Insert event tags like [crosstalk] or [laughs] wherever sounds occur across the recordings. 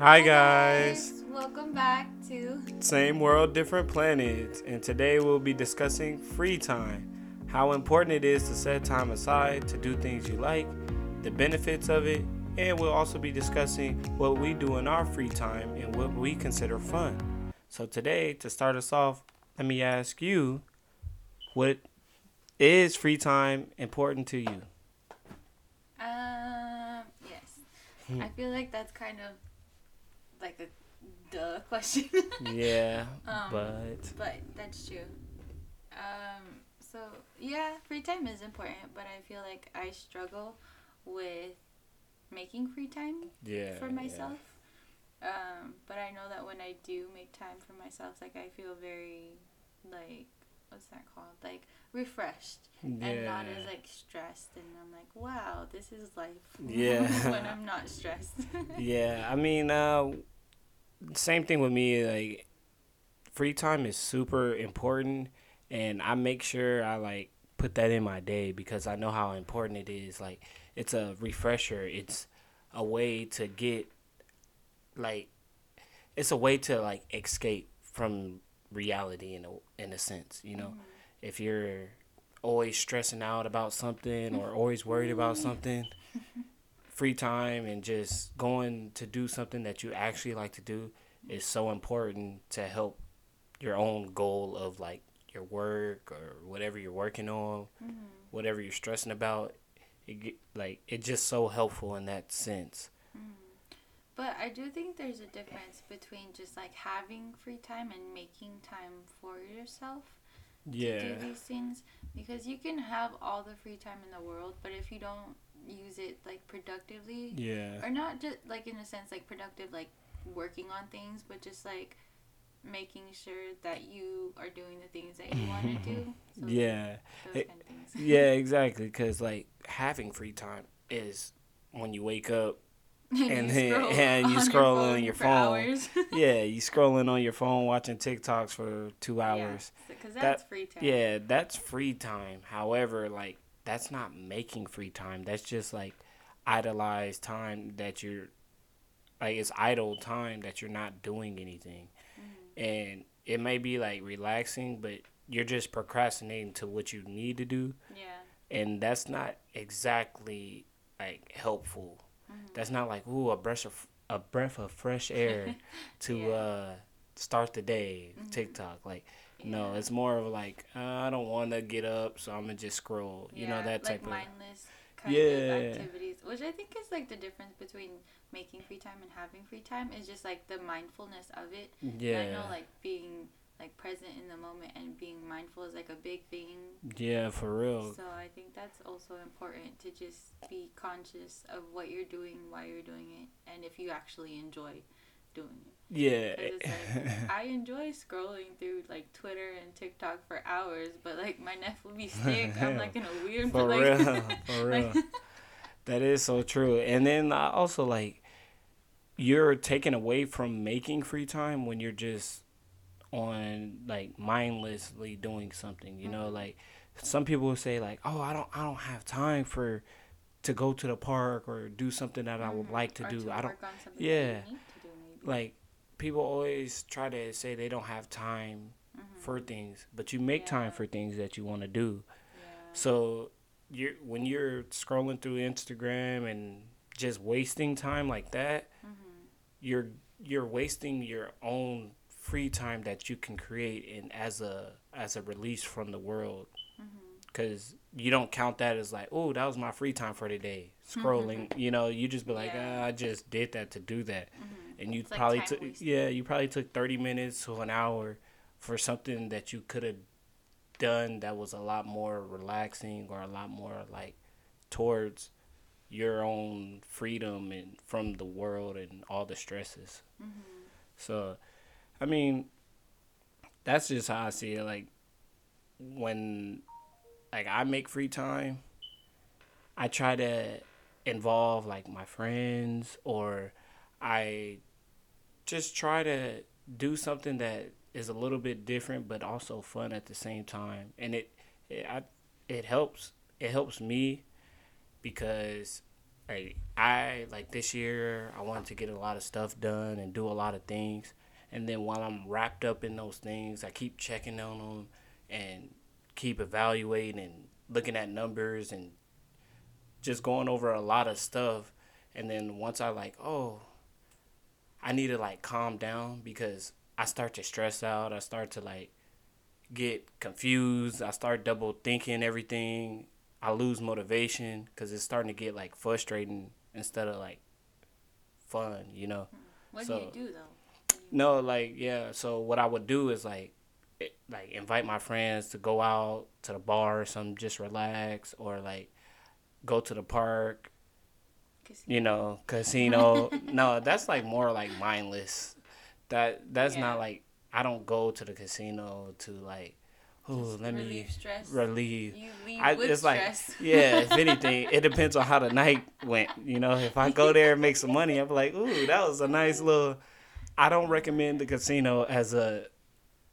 Hi guys. Welcome back to Same World, Different Planets, and today we'll be discussing free time. How important it is to set time aside to do things you like, the benefits of it, and we'll also be discussing what we do in our free time and what we consider fun. So today, to start us off, let me ask you, what is free time important to you? um yes. I feel like that's kind of like a duh question. [laughs] Yeah, Um, but but that's true. Um so yeah, free time is important, but I feel like I struggle with making free time yeah, for yeah. myself. Um, but I know that when I do make time for myself, like I feel very like what's that called? Like refreshed and not as like stressed and I'm like, wow, this is life. Yeah. [laughs] when I'm not stressed. [laughs] Yeah, I mean, uh, same thing with me. Like, free time is super important, and I make sure I like put that in my day because I know how important it is. Like, it's a refresher. It's a way to get, like, it's a way to like escape from reality in a in a sense. You know, mm-hmm. if you're always stressing out about something or always worried about something [laughs] free time and just going to do something that you actually like to do is so important to help your own goal of like your work or whatever you're working on, mm-hmm. whatever you're stressing about. It like it's just so helpful in that sense. Mm-hmm. But I do think there's a difference between just like having free time and making time for yourself Yeah. to do these things because you can have all the free time in the world, but if you don't use it like productively, Yeah. or not just like in a sense like productive like working on things but just like making sure that you are doing the things that you want to do [laughs] so Yeah. those It- kind of things [laughs] Yeah, [laughs] exactly. Because like having free time is when you wake up. and you then- and you on scroll your on phone your phone. Yeah, you scrolling on your phone watching TikToks for two hours. because That- that's free time Yeah, that's free time. However, like that's not making free time. That's just like idolized time that you're like it's idle time that you're not doing anything. Mm-hmm. And it may be like relaxing, but you're just procrastinating to what you need to do, yeah and that's not exactly like helpful. Mm-hmm. That's not like ooh a breath of a breath of fresh air [laughs] to Yeah. uh start the day. Mm-hmm. TikTok like no, it's more of like uh, I don't want to get up, so I'm gonna just scroll. You know Yeah, that type like of mindless kind Yeah. of activities which i think is like the difference between making free time and having free time is just like the mindfulness of it yeah, I know like being like present in the moment and being mindful is like a big thing. yeah, for real. So I think that's also important to just be conscious of what you're doing, why you're doing it, and if you actually enjoy doing it. Yeah, like [laughs] I enjoy scrolling through like Twitter and TikTok for hours, but like my neck will be sick. I'm like in a weird for like, real, [laughs] for real. like- [laughs] that is so true. And then I also like you're taken away from making free time when you're just on like mindlessly doing something. You know, Mhm. like some people will say like, "Oh, I don't, I don't have time for to go to the park or do something that I would Mhm. like to Or do." I don't work on something yeah. that you need to do, maybe. like people always try to say they don't have time Mhm. for things, but you make time for things that you want to do. yeah. So you're when you're scrolling through Instagram and just wasting time like that, Mhm. you're you're wasting your own free time that you can create in as a as a release from the world Mhm. because you don't count that as like oh that was my free time for today [laughs] scrolling you know you just be like Yeah. ah, i just did that to do that Mhm. And you It's probably time took yeah you probably took 30 minutes to an hour for something that you could have done that was a lot more relaxing or a lot more like towards your own freedom and from the world and all the stresses Mhm. so i mean that's just how i see it like when like i make free time i try to involve like my friends or i just try to do something that is a little bit different but also fun at the same time. And it it I, it helps it helps me because like I like this year I wanted to get a lot of stuff done and do a lot of things, and then while I'm wrapped up in those things, I keep checking on them and keep evaluating and looking at numbers and just going over a lot of stuff, and then once I like oh, I need to like calm down because I start to stress out. I start to like get confused. I start double thinking everything. I lose motivation because it's starting to get like frustrating instead of like fun, you know. Hmm. What so, do you do though? no, like yeah. So what I would do is like, it, like invite my friends to go out to the bar or something, just relax, or like go to the park. Casino. You know, casino. [laughs] no, that's like more like mindless. That that's yeah. not like I don't go to the casino to like oh, let me stress. relieve. You leave I, with it's stress. like, yeah, if [laughs] anything, it depends on how the night went. You know, if I go there and make some money, I'm like, ooh, that was a nice little. I don't recommend the casino as a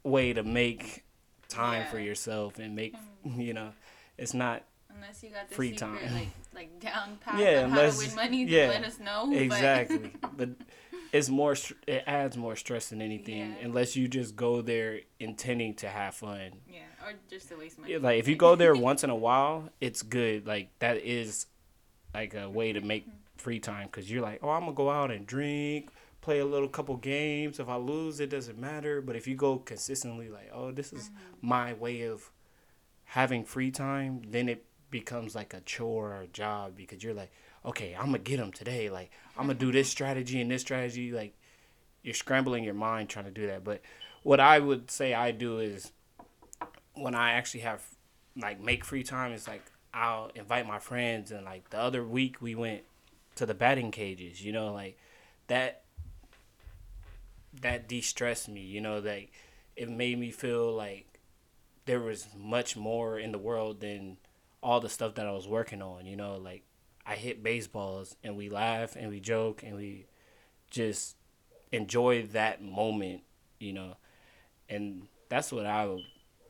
way to make time yeah. for yourself and make, mm-hmm. you know, it's not. Unless you got the free secret, time. like like down [laughs] pat yeah, unless, how to win money, yeah, let us know. Exactly, [laughs] but it's more it adds more stress than anything yeah. unless you just go there intending to have fun. Yeah, or just to waste money. Like if you go there once in a while, it's good. Like that is like a way to make free time because you're like, oh, I'm gonna go out and drink, play a little couple games. If I lose, it doesn't matter. But if you go consistently, like, oh, this is mm-hmm. my way of having free time, then it becomes like a chore or a job because you're like okay, I'm gonna get them today. Like I'm gonna do this strategy and this strategy. Like you're scrambling your mind trying to do that. But what I would say I do is when I actually have like make free time is like I'll invite my friends and like the other week we went to the batting cages. You know, like that that de-stressed me. You know, like it made me feel like there was much more in the world than all the stuff that I was working on. You know, like I hit baseballs and we laugh and we joke and we just enjoy that moment, you know. And that's what I would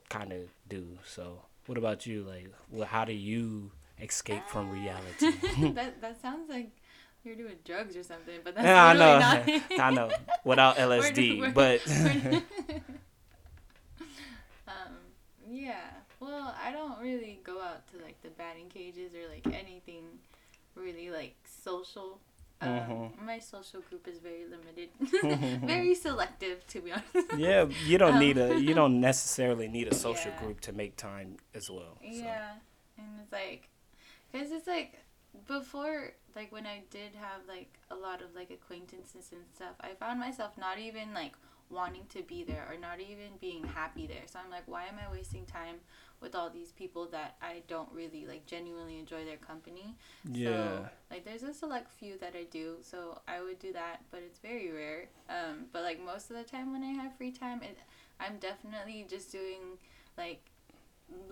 kind of do. So, what about you? Like, well, how do you escape from reality? [laughs] that [laughs] that sounds like you're doing drugs or something, but that's yeah, I know. Not... [laughs] I know. Without LSD, we're, we're, but um, yeah. Well, I don't really go out to like the batting cages or like anything really like social. Um, mm-hmm. My social group is very limited, [laughs] very selective, to be honest. Yeah, you don't um, need a you don't necessarily need a social yeah. group to make time as well. So. Yeah, and it's like, cause it's like before, like when I did have like a lot of like acquaintances and stuff, I found myself not even like wanting to be there or not even being happy there. So I'm like, why am I wasting time with all these people that I don't really like genuinely enjoy their company. Yeah. So like there's a select few that I do, so I would do that, but it's very rare. Um, but like most of the time when I have free time, it, I'm definitely just doing like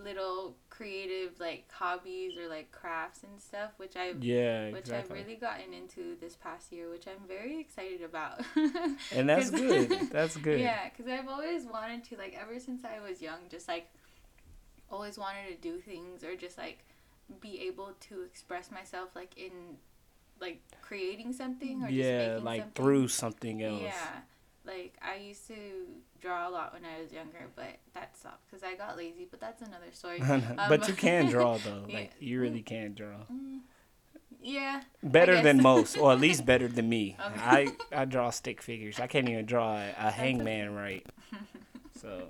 little creative like hobbies or like crafts and stuff which I've yeah which i've really gotten into this past year which i'm very excited about [laughs] and that's [laughs] good [laughs] that's good yeah because i've always wanted to like ever since i was young just like always wanted to do things or just like be able to express myself like in like creating something or just yeah like something. through something else. Yeah. Like i used to draw a lot when i was younger but that stopped because i got lazy but that's another story. Um, [laughs] but you can draw though. Yeah. [laughs] like you really can draw. Mm, yeah better than most or at least [laughs] better than me. Okay. i i draw stick figures. I can't even draw a, a hangman right. So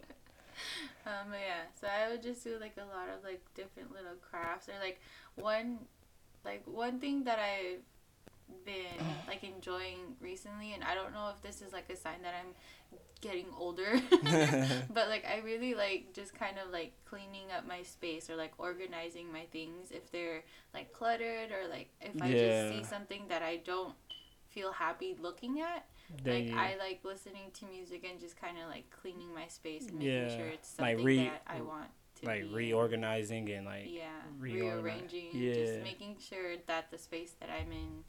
um, yeah, so I would just do like a lot of like different little crafts or like one, like one thing that I've been like enjoying recently, and I don't know if this is like a sign that I'm getting older, [laughs] [laughs] but like I really like just kind of like cleaning up my space or like organizing my things if they're like cluttered or like if I just see something that I don't feel happy looking at like I like listening to music and just kind of like cleaning my space and making yeah. sure it's something like re- that I want to like be. reorganizing and like yeah rearranging yeah. just making sure that the space that I'm in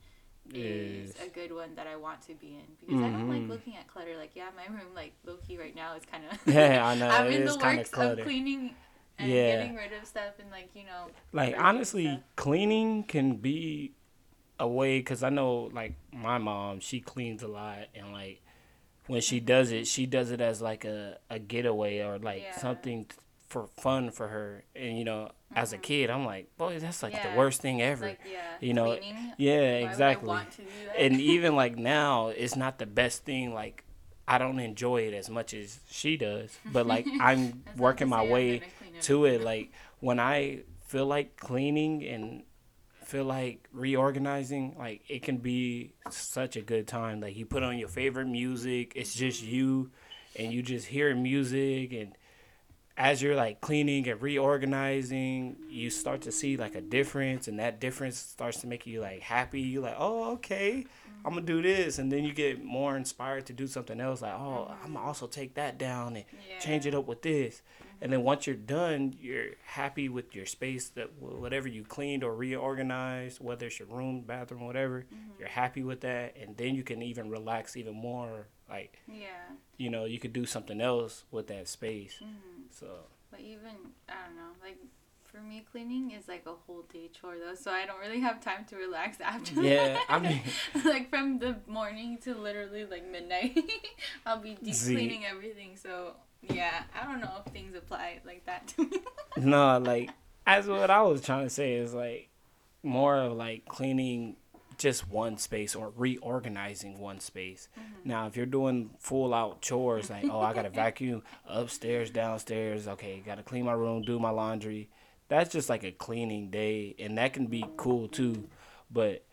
is, is a good one that I want to be in because mm-hmm. I don't like mm-hmm. looking at clutter like yeah my room like low key right now is kind of [laughs] yeah I know [laughs] I'm in the works of cleaning and yeah. getting rid of stuff and like you know like honestly cleaning can be a way because I know like my mom, she cleans a lot and like when she does it, she does it as like a, a getaway or like yeah. something for fun for her. And you know, mm-hmm. as a mm-hmm. kid, I'm like, boy, that's like yeah. the worst thing ever. Like, yeah, you know, Cleaning? yeah, Why exactly. and [laughs] even like now, it's not the best thing. Like I don't enjoy it as much as she does, but like [laughs] I'm working my way to it. Like when I feel like cleaning and feel like reorganizing, like it can be such a good time. Like you put on your favorite music, it's just you, and you just hear music and as you're like cleaning and reorganizing, you start to see like a difference, and that difference starts to make you like happy. You like, oh, okay, I'm gonna do this, and then you get more inspired to do something else. Like, oh, I'm gonna also take that down and yeah. change it up with this. And then once you're done, you're happy with your space that whatever you cleaned or reorganized, whether it's your room, bathroom, whatever, mm-hmm. you're happy with that, and then you can even relax even more. Like, yeah, you know, you could do something else with that space. Mm-hmm so. But even I don't know, like for me, cleaning is like a whole day chore though, so I don't really have time to relax [laughs] after. Yeah, that. I mean, [laughs] like from the morning to literally like midnight, [laughs] I'll be deep cleaning everything. So yeah, I don't know if things apply like that to me. no, like as what I was trying to say is like more of like cleaning just one space or reorganizing one space. Mm-hmm. Now, if you're doing full out chores, like, oh, I got to vacuum upstairs, downstairs, okay, got to clean my room, do my laundry, that's just like a cleaning day, and that can be cool too. But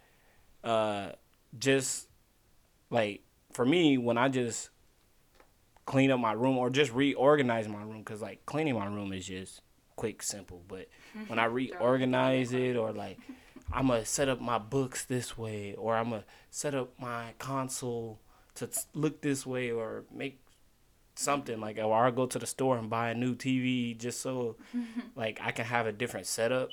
uh, just like for me, when I just clean up my room or just reorganize my room, because like cleaning my room is just quick, simple. But when I reorganize it or like I'm gonna set up my books this way, or I'm gonna set up my console to look this way, or make something like, or I go to the store and buy a new TV just so, [laughs] like, I can have a different setup.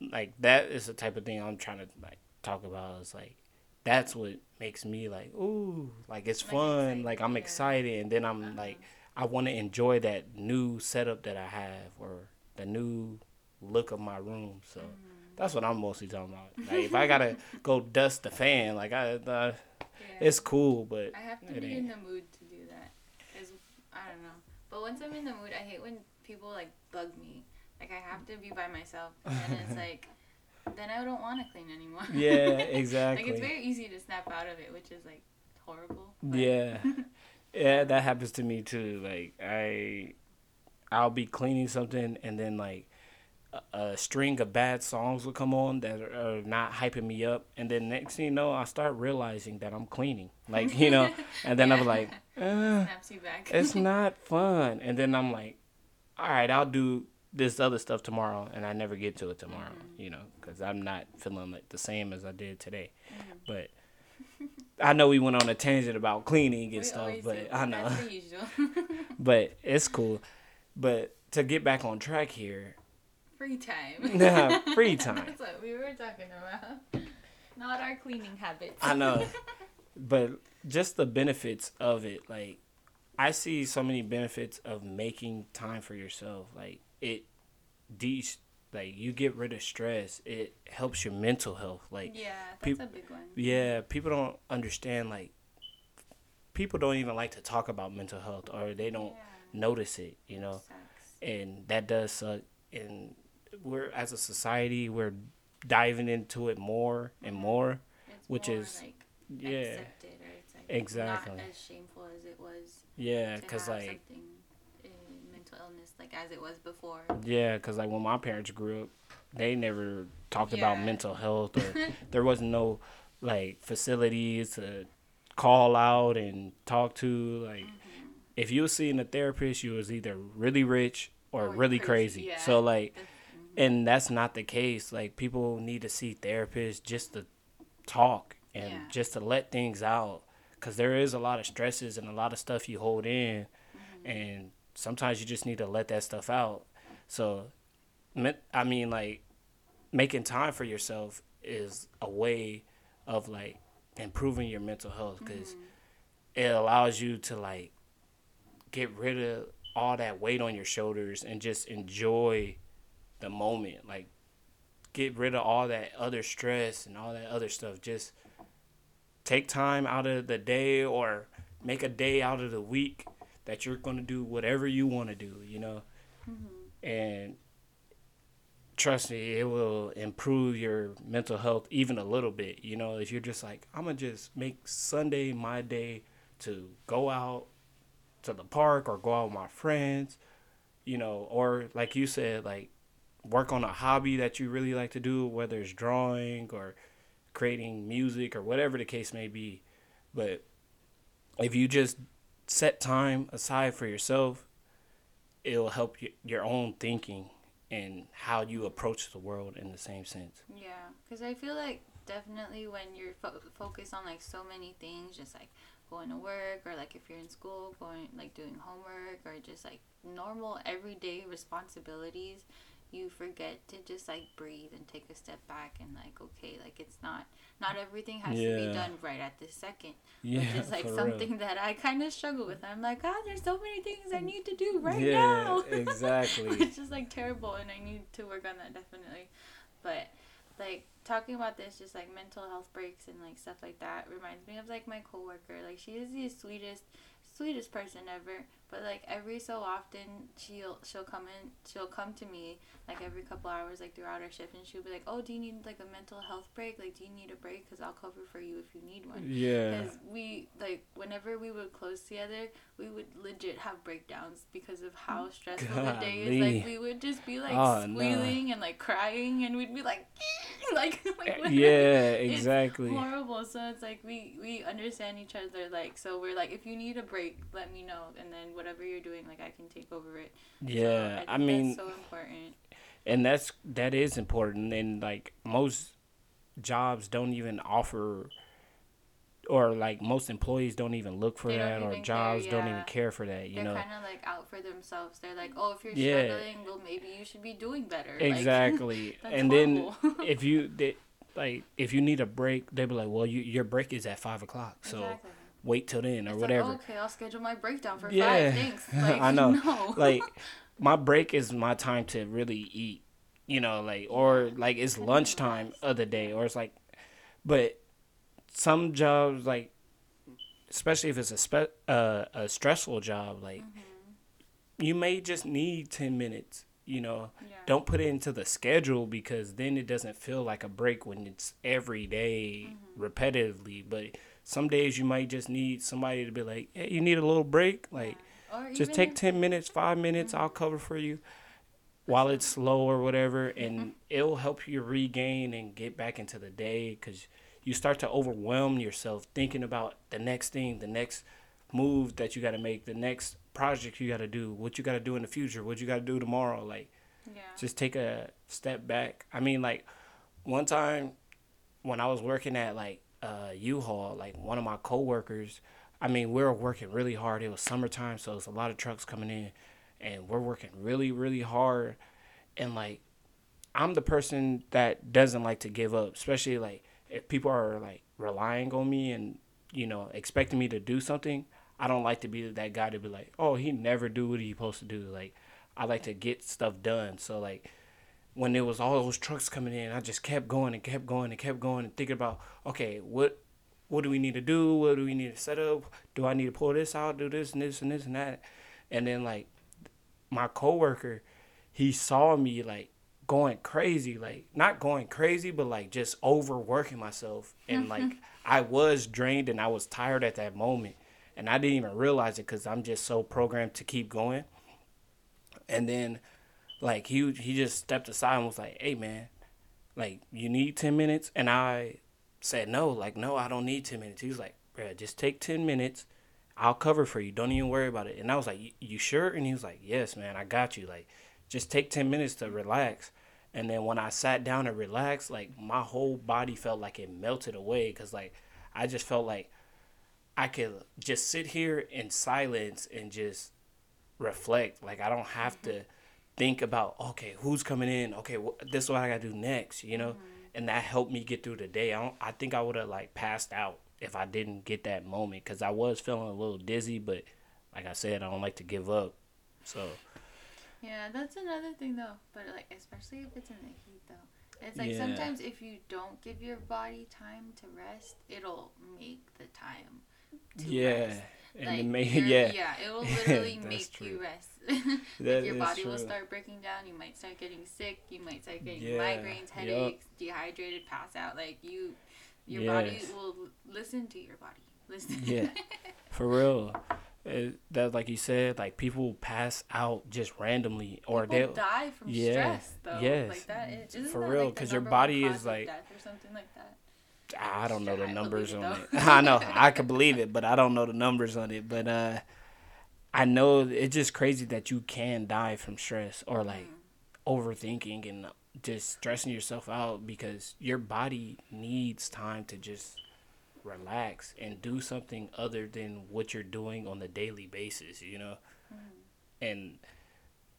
Like that is the type of thing I'm trying to like talk about. Is like that's what makes me like, ooh, like it's like fun. Excited, like I'm yeah. excited, and then I'm uh-huh. like, I want to enjoy that new setup that I have, or the new look of my room. So. Mm-hmm that's what I'm mostly talking about. Like if I gotta [laughs] go dust the fan, like I, uh, yeah. it's cool, but I have to be in the mood to do that. Cause I don't know. But once I'm in the mood, I hate when people like bug me. Like I have to be by myself, and it's [laughs] like. Then I don't want to clean anymore. Yeah, exactly. [laughs] like it's very easy to snap out of it, which is like horrible. Yeah, [laughs] yeah, that happens to me too. Like I, I'll be cleaning something, and then like a string of bad songs will come on that are not hyping me up, and then next thing you know, I start realizing that I'm cleaning, like you know, and then yeah. I'm like, eh, it's [laughs] not fun, and then I'm like, all right, I'll do this other stuff tomorrow, and I never get to it tomorrow, mm-hmm. you know, because I'm not feeling like the same as I did today, mm-hmm. but. I know we went on a tangent about cleaning and we stuff, but do. I know. [laughs] [laughs] but it's cool. But to get back on track here, Free time. Yeah, free time. That's what we were talking about. Not our cleaning habits. I know. But just the benefits of it, like I see so many benefits of making time for yourself. Like it de like you get rid of stress. It helps your mental health. Like Yeah, that's a big one. Yeah, people don't understand like people don't even like to talk about mental health or they don't yeah. notice it, you know. And that does suck and we're as a society we're diving into it more and more, it's which more, is like, yeah, like exactly not as shameful as it was. Yeah, because like mental illness like as it was before. Yeah, because like when my parents grew up, they never talked yeah. about mental health or [laughs] there wasn't no like facilities to call out and talk to like. Mm-hmm. If you was seeing a therapist, you was either really rich or, or really crazy. crazy. Yeah. So like, and that's not the case like people need to see therapists just to talk and yeah. just to let things out because there is a lot of stresses and a lot of stuff you hold in mm-hmm. and sometimes you just need to let that stuff out so i mean like making time for yourself is a way of like improving your mental health because mm-hmm. it allows you to like get rid of all that weight on your shoulders and just enjoy the moment. Like get rid of all that other stress and all that other stuff. Just take time out of the day or make a day out of the week that you're going to do whatever you want to do, you know? Mm-hmm. And trust me, it will improve your mental health even a little bit. You know, if you're just like, I'm going to just make Sunday my day to go out to the park or go out with my friends, you know, or like you said, like work on a hobby that you really like to do, whether it's drawing or creating music or whatever the case may be. But if you just set time aside for yourself, it'll help your own thinking and how you approach the world in the same sense. Yeah, because I feel like definitely when you're fo- focused on like so many things, just like going to work or like if you're in school, going like doing homework or just like normal everyday responsibilities, you forget to just like breathe and take a step back and like okay like it's not not everything has yeah. to be done right at this second yeah which is like something real. that i kind of struggle with. I'm like ah oh, there's so many things i need to do right yeah, now. [laughs] exactly. It's just like terrible and i need to work on that definitely. But like talking about this just like mental health breaks and like stuff like that reminds me of like my coworker. Like she is the sweetest sweetest person ever but like every so often she'll she'll come in she'll come to me like every couple hours like throughout our shift and she'll be like oh do you need like a mental health break? Like do you need a break? Because i'll cover for you if you need one. Yeah. Because we like whenever we would close together we would legit have breakdowns because of how stressful Golly. the day is. Like we would just be like oh, squealing no. and like crying and we'd be like [laughs] like, [laughs] like eh, yeah [laughs] exactly. horrible. So it's like we we understand each other like so we're like if you need a break let me know and then whatever you're doing, like I can take over it. Yeah, so I, I mean, so important. And that's that is important, and like most jobs don't even offer or like most employees don't even look for they that or jobs care, yeah. don't even care for that you they're know kind of like out for themselves they're like oh if you're yeah. struggling well maybe you should be doing better exactly [laughs] like, and horrible. then [laughs] if you they, like if you need a break they'll be like well you, your break is at five o'clock so exactly wait till then or it's whatever. Like, okay, I'll schedule my breakdown for yeah. five. Thanks. [laughs] Like, I [laughs] know. No. like [laughs] my break is my time to really eat. You know, like or like it's lunchtime of the day, or it's like, but some jobs like, especially if it's a spe- uh, a stressful job, like mm-hmm. you may just need ten minutes. You know, yeah. don't put it into the schedule because then it doesn't feel like a break when it's every day mm-hmm. repetitively. But some days you might just need somebody to be like, hey, you need a little break. Like, just take 10 minutes, five minutes, mm-hmm. I'll cover for you while it's slow or whatever. And mm-hmm. it'll help you regain and get back into the day because you start to overwhelm yourself thinking about the next thing, the next move that you got to make, the next project you got to do, what you got to do in the future, what you got to do tomorrow. Like, yeah. just take a step back. I mean, like, one time when I was working at like uh, U-Haul, like one of my coworkers, I mean, we were working really hard. It was summertime, so it's a lot of trucks coming in, and we're working really, really hard. And like, I'm the person that doesn't like to give up, especially like if people are like relying on me and you know expecting me to do something. I don't like to be that guy to be like, oh, he never do what he's supposed to do. Like, I like to get stuff done. So like, when there was all those trucks coming in, I just kept going and kept going and kept going and thinking about, okay, what what do we need to do? What do we need to set up? Do I need to pull this out, do this and this and this and that? And then like my coworker, he saw me like going crazy, like not going crazy, but like just overworking myself. And mm-hmm. like I was drained and I was tired at that moment. And I didn't even realize it because I'm just so programmed to keep going. And then like he he just stepped aside and was like, "Hey man, like you need 10 minutes?" And I said, "No, like no, I don't need 10 minutes." He was like, "Bro, just take 10 minutes. I'll cover for you. Don't even worry about it." And I was like, "You sure?" And he was like, "Yes, man, I got you. Like just take 10 minutes to relax." And then when I sat down and relaxed, like my whole body felt like it melted away cuz like I just felt like I could just sit here in silence and just reflect. Like I don't have mm-hmm. to think about okay who's coming in okay wh- this is what i gotta do next you know mm-hmm. and that helped me get through the day i, don't, I think i would have like passed out if i didn't get that moment because i was feeling a little dizzy but like i said i don't like to give up so yeah that's another thing though but like especially if it's in the heat though It's like yeah. sometimes if you don't give your body time to rest, it'll make the time to yeah. rest. And like, may, yeah. Yeah, it will [laughs] literally make true. you rest. [laughs] like your body true. will start breaking down. You might start getting sick. You might start getting yeah. migraines, headaches, yep. dehydrated, pass out. Like you, your yes. body will listen to your body. Listen. Yeah, [laughs] for real. It, that like you said, like people pass out just randomly, or they die from yeah, stress. Though, yes, like that. Is, for real, because like your body is like. or something like that. I don't know the numbers on it. [laughs] I know I could believe it, but I don't know the numbers on it. But uh, I know it's just crazy that you can die from stress or like mm. overthinking and just stressing yourself out because your body needs time to just relax and do something other than what you're doing on the daily basis, you know? Mm. And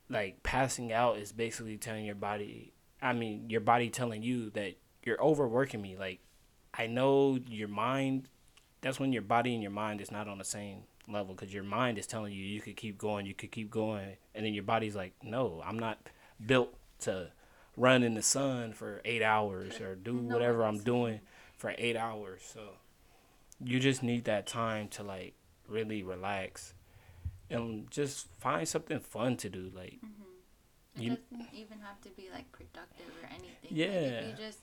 like passing out is basically telling your body, I mean, your body telling you that you're overworking me. Like, I know your mind, that's when your body and your mind is not on the same level because your mind is telling you you could keep going, you could keep going. And then your body's like, no, I'm not built to run in the sun for eight hours or do whatever I'm doing for eight hours. So you just need that time to like really relax and just find something fun to do. Like mm-hmm. it you, doesn't even have to be like productive or anything. Yeah, like, if you just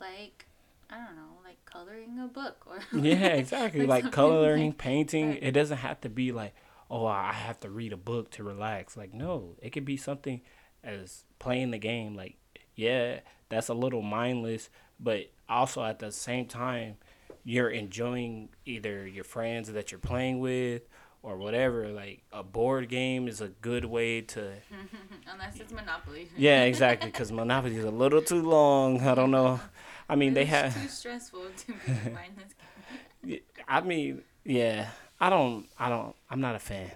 like I don't know, like coloring a book or [laughs] yeah, exactly. like coloring, like, painting. Right. It doesn't have to be like oh I have to read a book to relax. Like no, it could be something as playing the game. Like yeah, that's a little mindless, but also at the same time you're enjoying either your friends that you're playing with or whatever. Like a board game is a good way to. [laughs] Unless it's Monopoly. yeah, exactly. Because Monopoly is a little too long. I don't know. [laughs] I mean, they have. too stressful to be mindless. [laughs] I mean, yeah. I don't. I don't. I'm not a fan.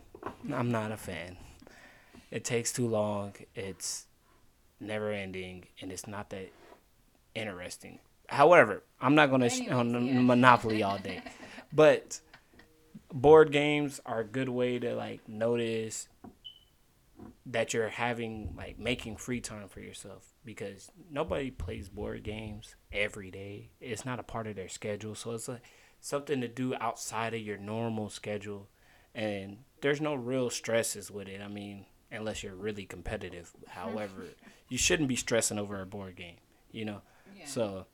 I'm not a fan. It takes too long. It's never ending, and it's not that interesting. However, I'm not going to sh- on yeah. Monopoly all day, [laughs] but board games are a good way to like notice that you're having like making free time for yourself because nobody plays board games every day. It's not a part of their schedule, so it's like something to do outside of your normal schedule, and there's no real stresses with it. I mean, unless you're really competitive. [laughs] However, you shouldn't be stressing over a board game, you know. Yeah. So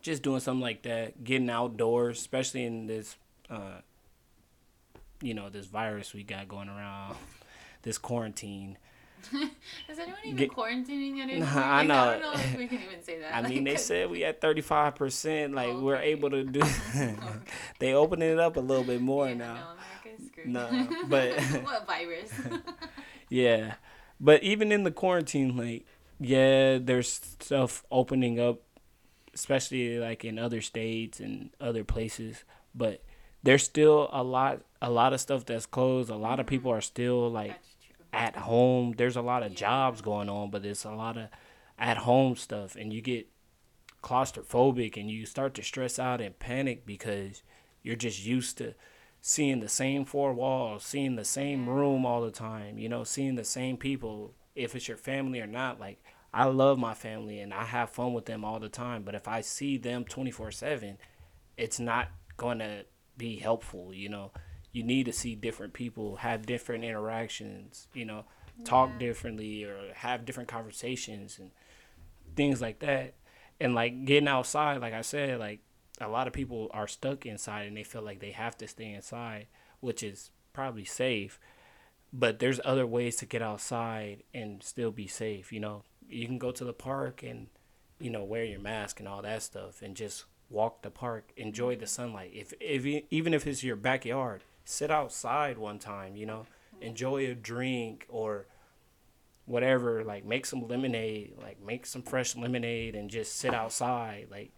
just doing something like that, getting outdoors, especially in this, uh, you know, this virus we got going around, [laughs] this quarantine. [laughs] Is anyone even Get, quarantining anymore? Nah, I know. I don't know if we can even say [laughs] that. I like, mean, they said we at thirty five percent. Like oh, okay. we're able to do. [laughs] okay. they opening it up a little bit more yeah, now. No, no, but what virus? yeah, but even in the quarantine, like yeah, there's stuff opening up especially like in other states and other places. But there's still a lot a lot of stuff that's closed. A lot of people mm-hmm. are still like at home. There's a lot of jobs going on, but there's a lot of at home stuff and you get claustrophobic and you start to stress out and panic because you're just used to seeing the same four walls, seeing the same room all the time, you know, seeing the same people, if it's your family or not. Like I love my family and I have fun with them all the time. But if I see them 24 7, it's not going to be helpful. You know, you need to see different people, have different interactions, you know, talk yeah. differently or have different conversations and things like that. And like getting outside, like I said, like a lot of people are stuck inside and they feel like they have to stay inside, which is probably safe. But there's other ways to get outside and still be safe, you know, you can go to the park and you know wear your mask and all that stuff and just walk the park enjoy the sunlight if if even if it's your backyard sit outside one time you know enjoy a drink or whatever like make some lemonade like make some fresh lemonade and just sit outside like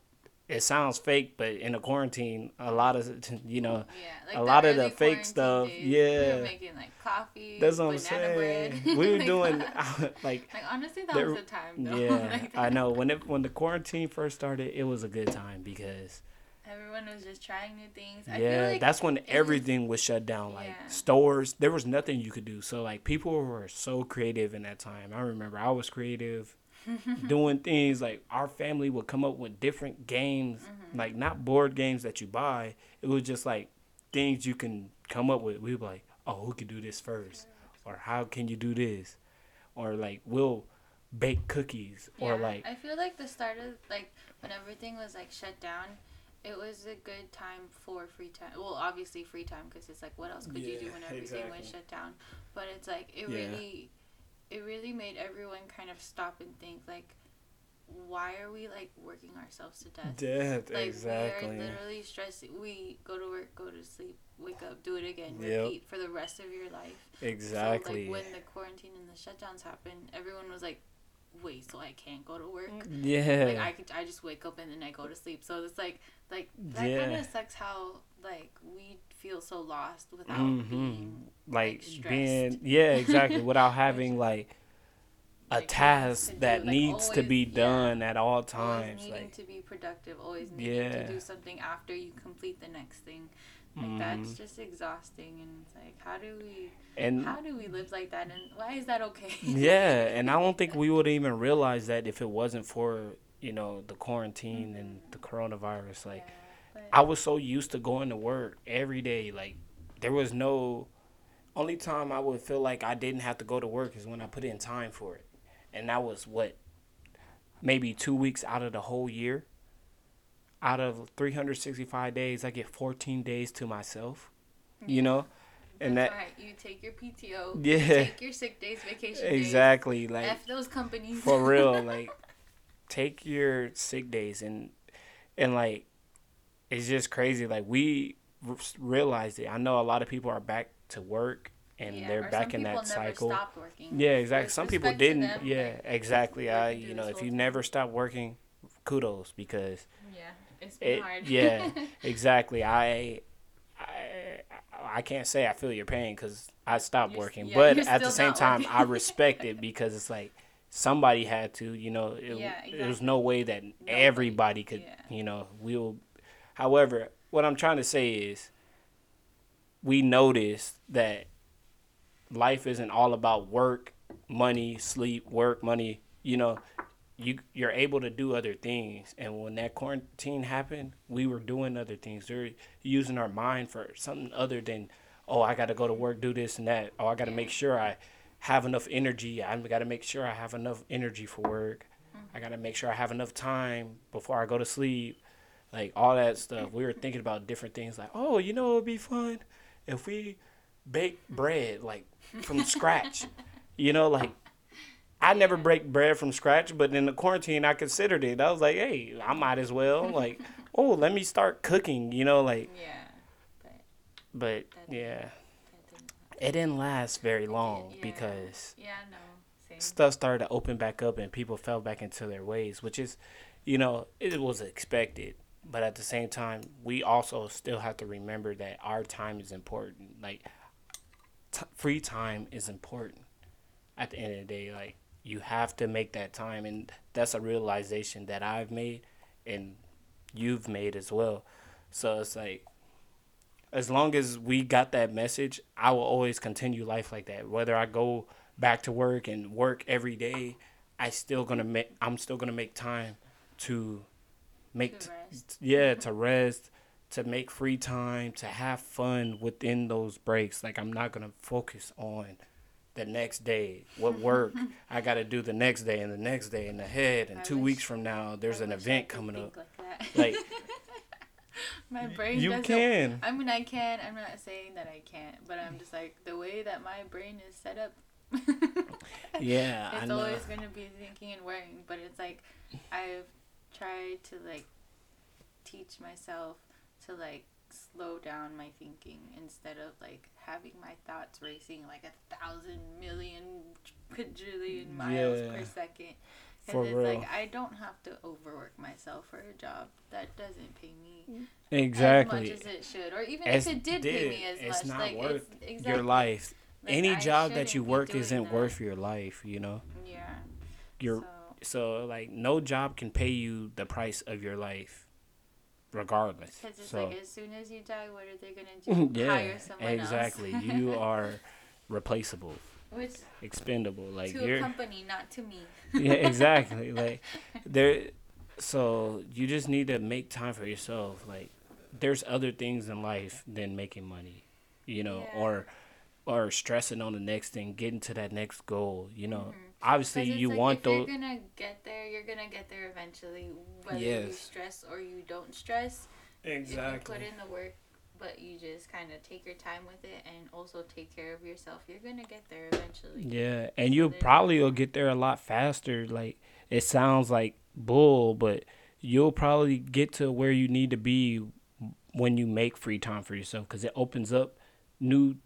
it sounds fake, but in a quarantine, a lot of [laughs] you know, yeah, like a lot of the fake stuff. Days, yeah, we were making like coffee. That's what I'm saying. [laughs] we were [laughs] doing uh, like, like honestly, that there, was the time. Though. Yeah, like I know when it when the quarantine first started, it was a good time because everyone was just trying new things. yeah, like that's when everything was, was, shut down. Like yeah. stores, there was nothing you could do. So like people were so creative in that time. I remember I was creative [laughs] doing things like our family would come up with different games, mm-hmm. like not board games that you buy. It was just like things you can come up with. We'd be like, oh, who can do this first? Or how can you do this? Or like, we'll bake cookies. Yeah, or like. I feel like the start of, like, when everything was like shut down, it was a good time for free time. Well, obviously free time because it's like, what else could yeah, you do when [laughs] everything exactly. was shut down? But it's like, it yeah. really it really made everyone kind of stop and think like why are we like working ourselves to death? Death, like, exactly. We are literally stressed. We go to work, go to sleep, wake up, do it again, yep. repeat for the rest of your life. Exactly. So, like when the quarantine and the shutdowns happened, everyone was like, "Wait, so I can't go to work?" Mm. Yeah. Like I could, I just wake up and then I go to sleep. So it's like, like that yeah. kind of sucks. How like we feel so lost without mm-hmm. being like, like being yeah exactly [laughs] without having like a like, task that like needs always, to be done yeah, at all times. Always needing to be productive, always needing yeah. to do something after you complete the next thing. Like mm. that's just exhausting, and it's like, how do we? And how do we live like that? And why is that okay? yeah, and I don't [laughs] think we would even realize that if it wasn't for you know the quarantine mm-hmm. and the coronavirus. Like, yeah, I was so used to going to work every day. Like, there was no. Only time I would feel like I didn't have to go to work is when I put in time for it and that was what maybe two weeks out of the whole year. Out of 365 days, I get 14 days to myself. You know, and That's that right. you take your PTO, yeah, you take your sick days, vacation exactly. Days, like f those companies for real. [laughs] Like take your sick days and and like it's just crazy. Like we realized it. I know a lot of people are back to work and yeah, they're back in that cycle. Yeah, exactly. Some people didn't. Them, yeah, like, exactly. I you know if you time. never stop working, kudos because yeah, it's been it, hard. yeah, [laughs] exactly. I. I, I can't say I feel your pain because I stopped you're, working, yeah, but at the same time, I respect it [laughs] because it's like somebody had to, you know, it, yeah, exactly. there was no way that Nobody. everybody could, yeah. you know, we'll. However, what I'm trying to say is, we noticed that life isn't all about work, money, sleep, work, money. You know, you you're able to do other things. And when that quarantine happened, we were doing other things. We are using our mind for something other than, oh, I got to go to work, do this and that. Oh, I got to make sure I have enough energy. I got to make sure I have enough energy for work. Mm-hmm. I got to make sure I have enough time before I go to sleep. Like all that stuff. We were thinking about different things like, oh, you know, it would be fun if we bake bread. Like from scratch. [laughs] You know, like I never break bread from scratch, but in the quarantine I considered it. I was like, hey, I might as well. [laughs] Like, oh, let me start cooking. You know, like. Yeah. But, but yeah, it didn't last very long yeah. because. Yeah, no. Same. Stuff started to open back up and people fell back into their ways, which is, you know, it was expected. But at the same time, we also still have to remember that our time is important. Like t- free time is important at the end of the day like you have to make that time and that's a realization that I've made and you've made as well so it's like as long as we got that message I will always continue life like that whether I go back to work and work every day I still gonna make I'm still gonna make time to make to t- yeah to rest to make free time, to have fun within those breaks. Like I'm not gonna focus on the next day, what [laughs] work I got to do the next day and the next day and ahead. And I two wish, weeks from now, there's I an event coming up. Like, like [laughs] [laughs] my brain. You can. I mean, I can. I'm not saying that I can't, but I'm just like the way that my brain is set up. [laughs] yeah, it's always gonna be thinking and worrying, but it's like I've tried to like teach myself to like slow down my thinking instead of like having my thoughts racing like a thousand million quadrillion miles yeah, per second. Because it's real. like I don't have to overwork myself for a job that doesn't pay me mm. exactly as much as it should, or even as if it did, did, pay me as it's much. Not like worth it's exactly, your life. Like, Any I job that you work isn't that. worth your life. You know. Yeah. You're so. so like no job can pay you the price of your life regardless. Because it's so, like as soon as you die, what are they gonna [laughs] do? yeah, Hire someone exactly. you are [laughs] replaceable. Which expendable. Like to a company, not to me. [laughs] yeah, exactly. [laughs] Like there, so you just need to make time for yourself. Like there's other things in life than making money, you know, yeah. or or stressing on the next thing, getting to that next goal. You know, mm-hmm. obviously you like want if those. You're gonna get there. You're gonna get there eventually, whether yes. you stress or you don't stress. Exactly. If you put in the work, but you just kind of take your time with it and also take care of yourself. You're gonna get there eventually. Yeah, and you probably will get there a lot faster. Like it sounds like bull, but you'll probably get to where you need to be when you make free time for yourself because it opens up new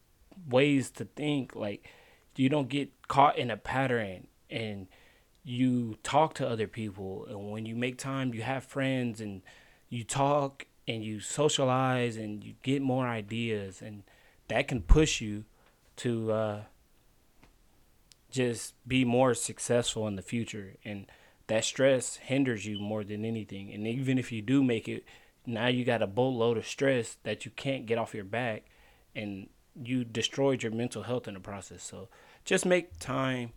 ways to think like you don't get caught in a pattern and you talk to other people and when you make time you have friends and you talk and you socialize and you get more ideas and that can push you to uh, just be more successful in the future and that stress hinders you more than anything and even if you do make it now you got a boatload of stress that you can't get off your back and you destroyed your mental health in the process. So just make time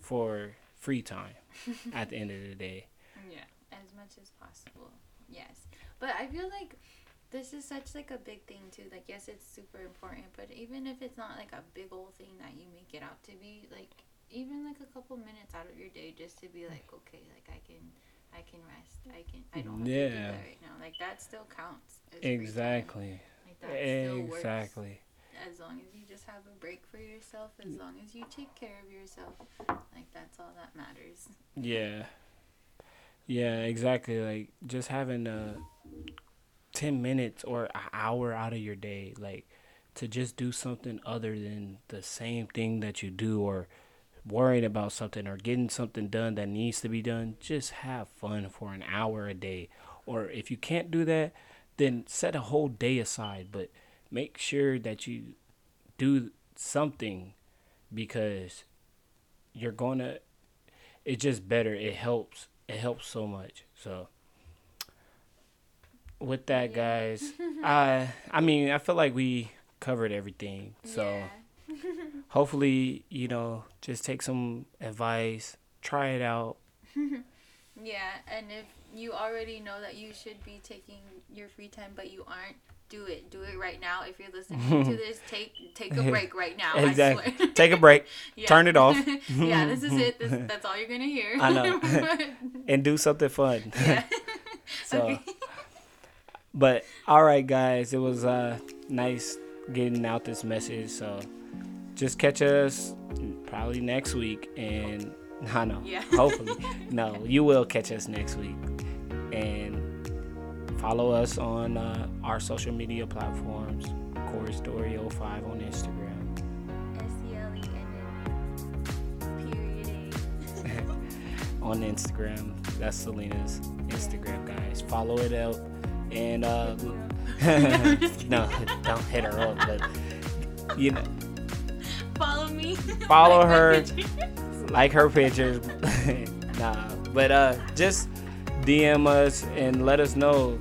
for free time [laughs] at the end of the day. Yeah, as much as possible. Yes. But I feel like this is such like a big thing too. Like yes, it's super important, but even if it's not like a big old thing that you make it out to be, like even like a couple minutes out of your day just to be like, okay, like I can I can rest. I can I don't have yeah. to do that right now. Like that still counts. Exactly. Like that exactly as long as you just have a break for yourself, as long as you take care of yourself, like that's all that matters. Yeah. Yeah, exactly. Like just having a 10 minutes or an hour out of your day like to just do something other than the same thing that you do or worrying about something or getting something done that needs to be done, just have fun for an hour a day. Or if you can't do that, then set a whole day aside, but make sure that you do something because you're to it's just better. It helps. It helps so much. So with that guys, [laughs] I I mean, I feel like we covered everything. So yeah. [laughs] hopefully, you know, just take some advice, try it out. [laughs] yeah, and if you already know that you should be taking your free time but you aren't, do it. Do it right now. If you're listening to this, take take a break right now. Exactly. take a break. yeah. Turn it off. yeah, this is it. This, that's all you're gonna hear. I know. and do something fun. Yeah. so. Okay. But all right, guys, it was uh nice getting out this message. So just catch us probably next week, and [laughs] I know. Yeah. [laughs] Hopefully, [laughs] no, you will catch us next week, and Follow us on uh, our social media platforms. Corey Story 05 on Instagram. on Instagram. That's Selena's Instagram, guys. Follow it up. And uh, [laughs] [laughs] no, [laughs] don't hit her up, but you know. Follow me. Follow like her. like her pictures. nah, but uh, just DM us and let us know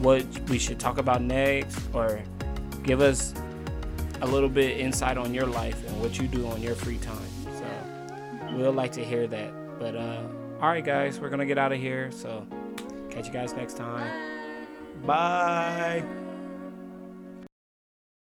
what we should talk about next or give us a little bit insight on your life and what you do on your free time. So we'll like to hear that. But uh, all right, guys, we're gonna get out of here. So catch you guys next time. Bye. Bye.